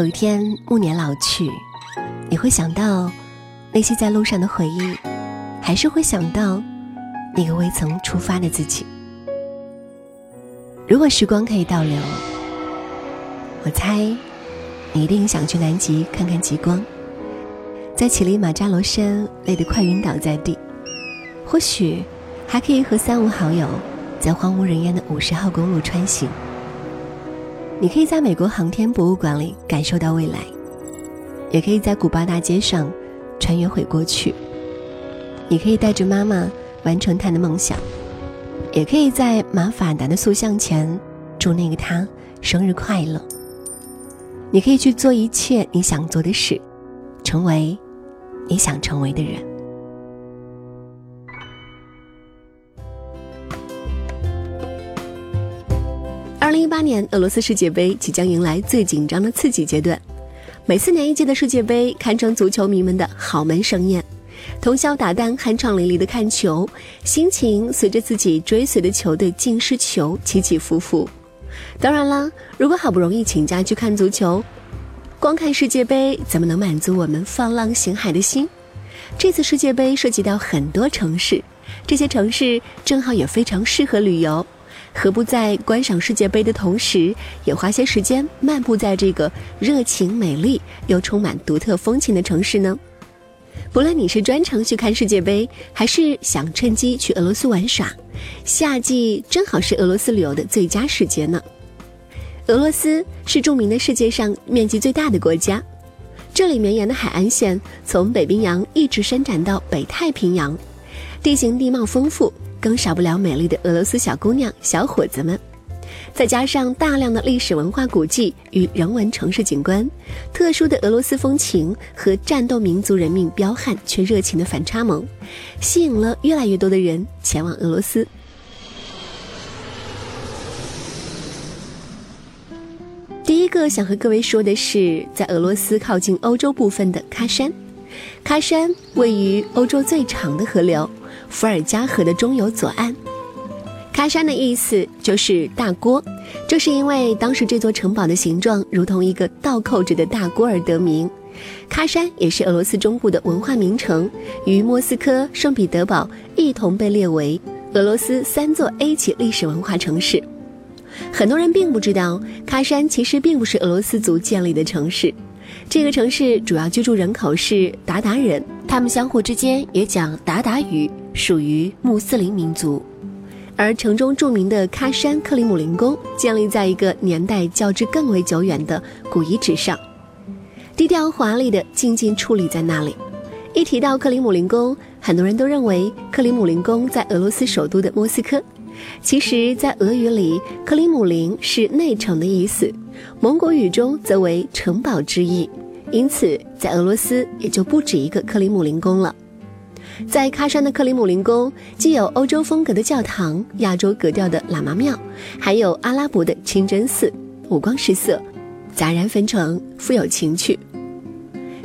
有一天暮年老去，你会想到那些在路上的回忆，还是会想到那个未曾出发的自己？如果时光可以倒流，我猜你一定想去南极看看极光，在乞力马扎罗山累得快晕倒在地，或许还可以和三五好友在荒无人烟的五十号公路穿行。你可以在美国航天博物馆里感受到未来，也可以在古巴大街上穿越回过去。你可以带着妈妈完成她的梦想，也可以在马法达的塑像前祝那个他生日快乐。你可以去做一切你想做的事，成为你想成为的人。二零一八年俄罗斯世界杯即将迎来最紧张的刺激阶段，每四年一届的世界杯堪称足球迷们的豪门盛宴，通宵达旦、酣畅淋漓的看球，心情随着自己追随的球队进失球起起伏伏。当然啦，如果好不容易请假去看足球，光看世界杯怎么能满足我们放浪形骸的心？这次世界杯涉及到很多城市，这些城市正好也非常适合旅游。何不在观赏世界杯的同时，也花些时间漫步在这个热情、美丽又充满独特风情的城市呢？不论你是专程去看世界杯，还是想趁机去俄罗斯玩耍，夏季正好是俄罗斯旅游的最佳时节呢。俄罗斯是著名的世界上面积最大的国家，这里绵延的海岸线从北冰洋一直伸展到北太平洋，地形地貌丰富。更少不了美丽的俄罗斯小姑娘、小伙子们，再加上大量的历史文化古迹与人文城市景观，特殊的俄罗斯风情和战斗民族人民彪悍却热情的反差萌，吸引了越来越多的人前往俄罗斯。第一个想和各位说的是，在俄罗斯靠近欧洲部分的喀山，喀山位于欧洲最长的河流。伏尔加河的中游左岸，喀山的意思就是大锅，这是因为当时这座城堡的形状如同一个倒扣着的大锅而得名。喀山也是俄罗斯中部的文化名城，与莫斯科、圣彼得堡一同被列为俄罗斯三座 A 级历史文化城市。很多人并不知道，喀山其实并不是俄罗斯族建立的城市。这个城市主要居住人口是鞑靼人，他们相互之间也讲鞑靼语，属于穆斯林民族。而城中著名的喀山克里姆林宫建立在一个年代较之更为久远的古遗址上，低调华丽的静静矗立在那里。一提到克里姆林宫，很多人都认为克里姆林宫在俄罗斯首都的莫斯科。其实，在俄语里，克里姆林是内城的意思。蒙古语中则为城堡之意，因此在俄罗斯也就不止一个克里姆林宫了。在喀山的克里姆林宫，既有欧洲风格的教堂、亚洲格调的喇嘛庙，还有阿拉伯的清真寺，五光十色，杂然纷呈，富有情趣。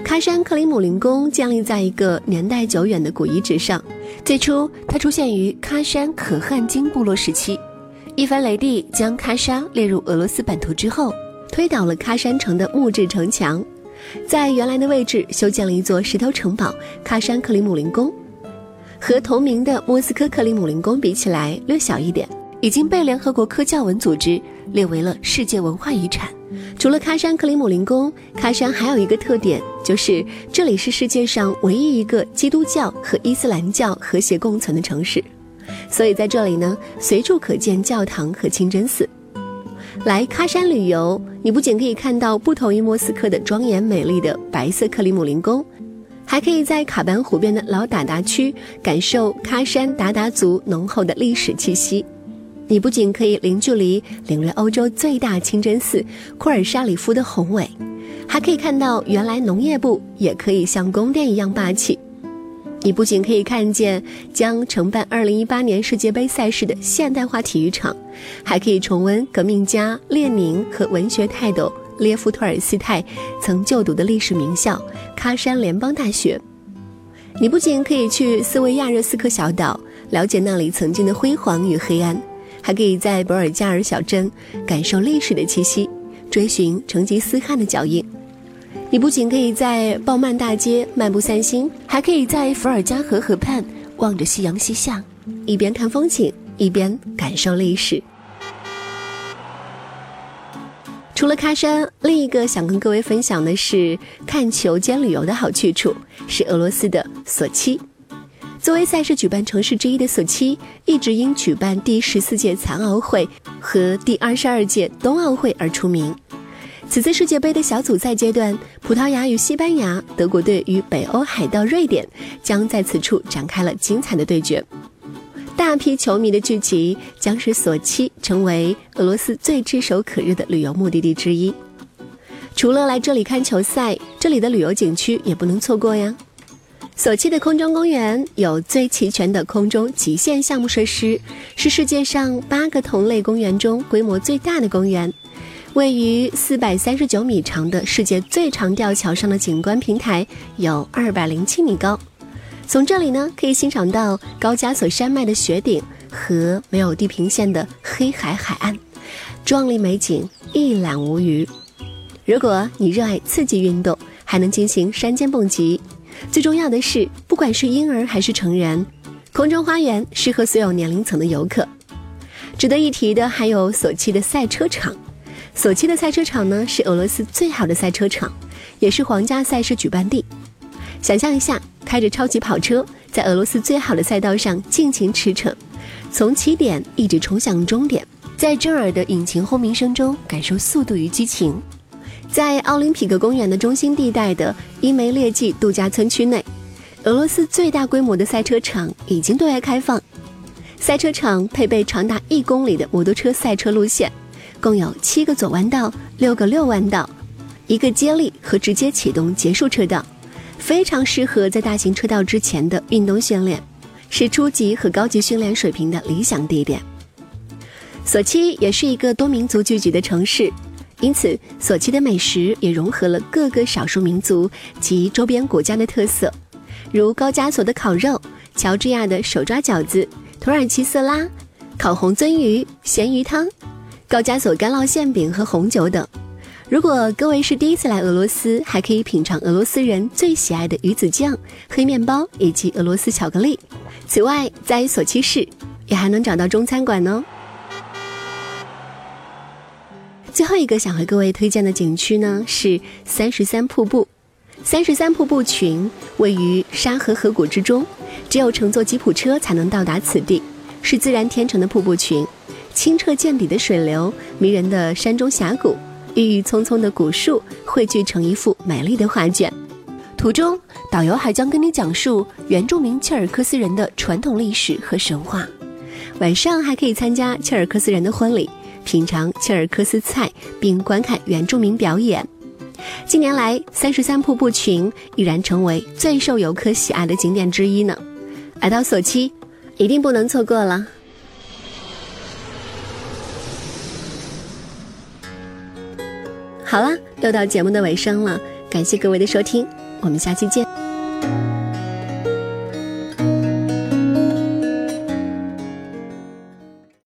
喀山克里姆林宫建立在一个年代久远的古遗址上，最初它出现于喀山可汗金部落时期。伊凡雷帝将喀山列入俄罗斯版图之后，推倒了喀山城的木质城墙，在原来的位置修建了一座石头城堡——喀山克里姆林宫。和同名的莫斯科克里姆林宫比起来略小一点，已经被联合国科教文组织列为了世界文化遗产。除了喀山克里姆林宫，喀山还有一个特点，就是这里是世界上唯一一个基督教和伊斯兰教和谐共存的城市。所以在这里呢，随处可见教堂和清真寺。来喀山旅游，你不仅可以看到不同于莫斯科的庄严美丽的白色克里姆林宫，还可以在卡班湖边的老鞑靼区感受喀山鞑靼族浓厚的历史气息。你不仅可以零距离领略欧洲最大清真寺库尔沙里夫的宏伟，还可以看到原来农业部也可以像宫殿一样霸气。你不仅可以看见将承办2018年世界杯赛事的现代化体育场，还可以重温革命家列宁和文学泰斗列夫·托尔斯泰曾就读的历史名校喀山联邦大学。你不仅可以去斯维亚热斯克小岛了解那里曾经的辉煌与黑暗，还可以在博尔加尔小镇感受历史的气息，追寻成吉思汗的脚印，你不仅可以在鲍曼大街漫步散心，还可以在伏尔加河河畔望着夕阳西下，一边看风景，一边感受历史。除了喀山，另一个想跟各位分享的是看球兼旅游的好去处，是俄罗斯的索契。作为赛事举办城市之一的索契，一直因举办第十四届残奥会和第二十二届冬奥会而出名。此次世界杯的小组赛阶段，葡萄牙与西班牙、德国队与北欧海盗瑞典将在此处展开了精彩的对决。大批球迷的聚集将使索契成为俄罗斯最炙手可热的旅游目的地之一。除了来这里看球赛，这里的旅游景区也不能错过呀。索契的空中公园有最齐全的空中极限项目设施，是世界上八个同类公园中规模最大的公园。位于四百三十九米长的世界最长吊桥上的景观平台有二百零七米高。从这里呢，可以欣赏到高加索山脉的雪顶和没有地平线的黑海海岸，壮丽美景一览无余。如果你热爱刺激运动，还能进行山间蹦极。最重要的是，不管是婴儿还是成人，空中花园适合所有年龄层的游客。值得一提的还有索契的赛车场。索契的赛车场呢，是俄罗斯最好的赛车场，也是皇家赛事举办地。想象一下，开着超级跑车在俄罗斯最好的赛道上尽情驰骋，从起点一直冲向终点，在震耳的引擎轰鸣声中感受速度与激情。在奥林匹克公园的中心地带的伊梅列季度假村区内，俄罗斯最大规模的赛车场已经对外开放。赛车场配备长达一公里的摩托车赛车路线，共有七个左弯道、六个右弯道，一个接力和直接启动结束车道。非常适合在大型车道之前的运动训练，是初级和高级训练水平的理想地点。索契也是一个多民族聚集的城市，因此索契的美食也融合了各个少数民族及周边国家的特色，如高加索的烤肉、乔治亚的手抓饺子、土耳其色拉、烤红鳟鱼、咸鱼汤、高加索干酪馅饼和红酒等。如果各位是第一次来俄罗斯，还可以品尝俄罗斯人最喜爱的鱼子酱、黑面包以及俄罗斯巧克力。此外，在索契市也还能找到中餐馆哦。最后一个想和各位推荐的景区呢是三十三瀑布。三十三瀑布群位于沙河河谷之中，只有乘坐吉普车才能到达此地，是自然天成的瀑布群，清澈见底的水流，迷人的山中峡谷。郁郁葱葱的古树汇聚成一幅美丽的画卷，途中导游还将跟你讲述原住民切尔克斯人的传统历史和神话。晚上还可以参加切尔克斯人的婚礼，品尝切尔克斯菜，并观看原住民表演。近年来，三十三瀑布群已然成为最受游客喜爱的景点之一呢。来到索契，一定不能错过了。好了，又到节目的尾声了，感谢各位的收听，我们下期见。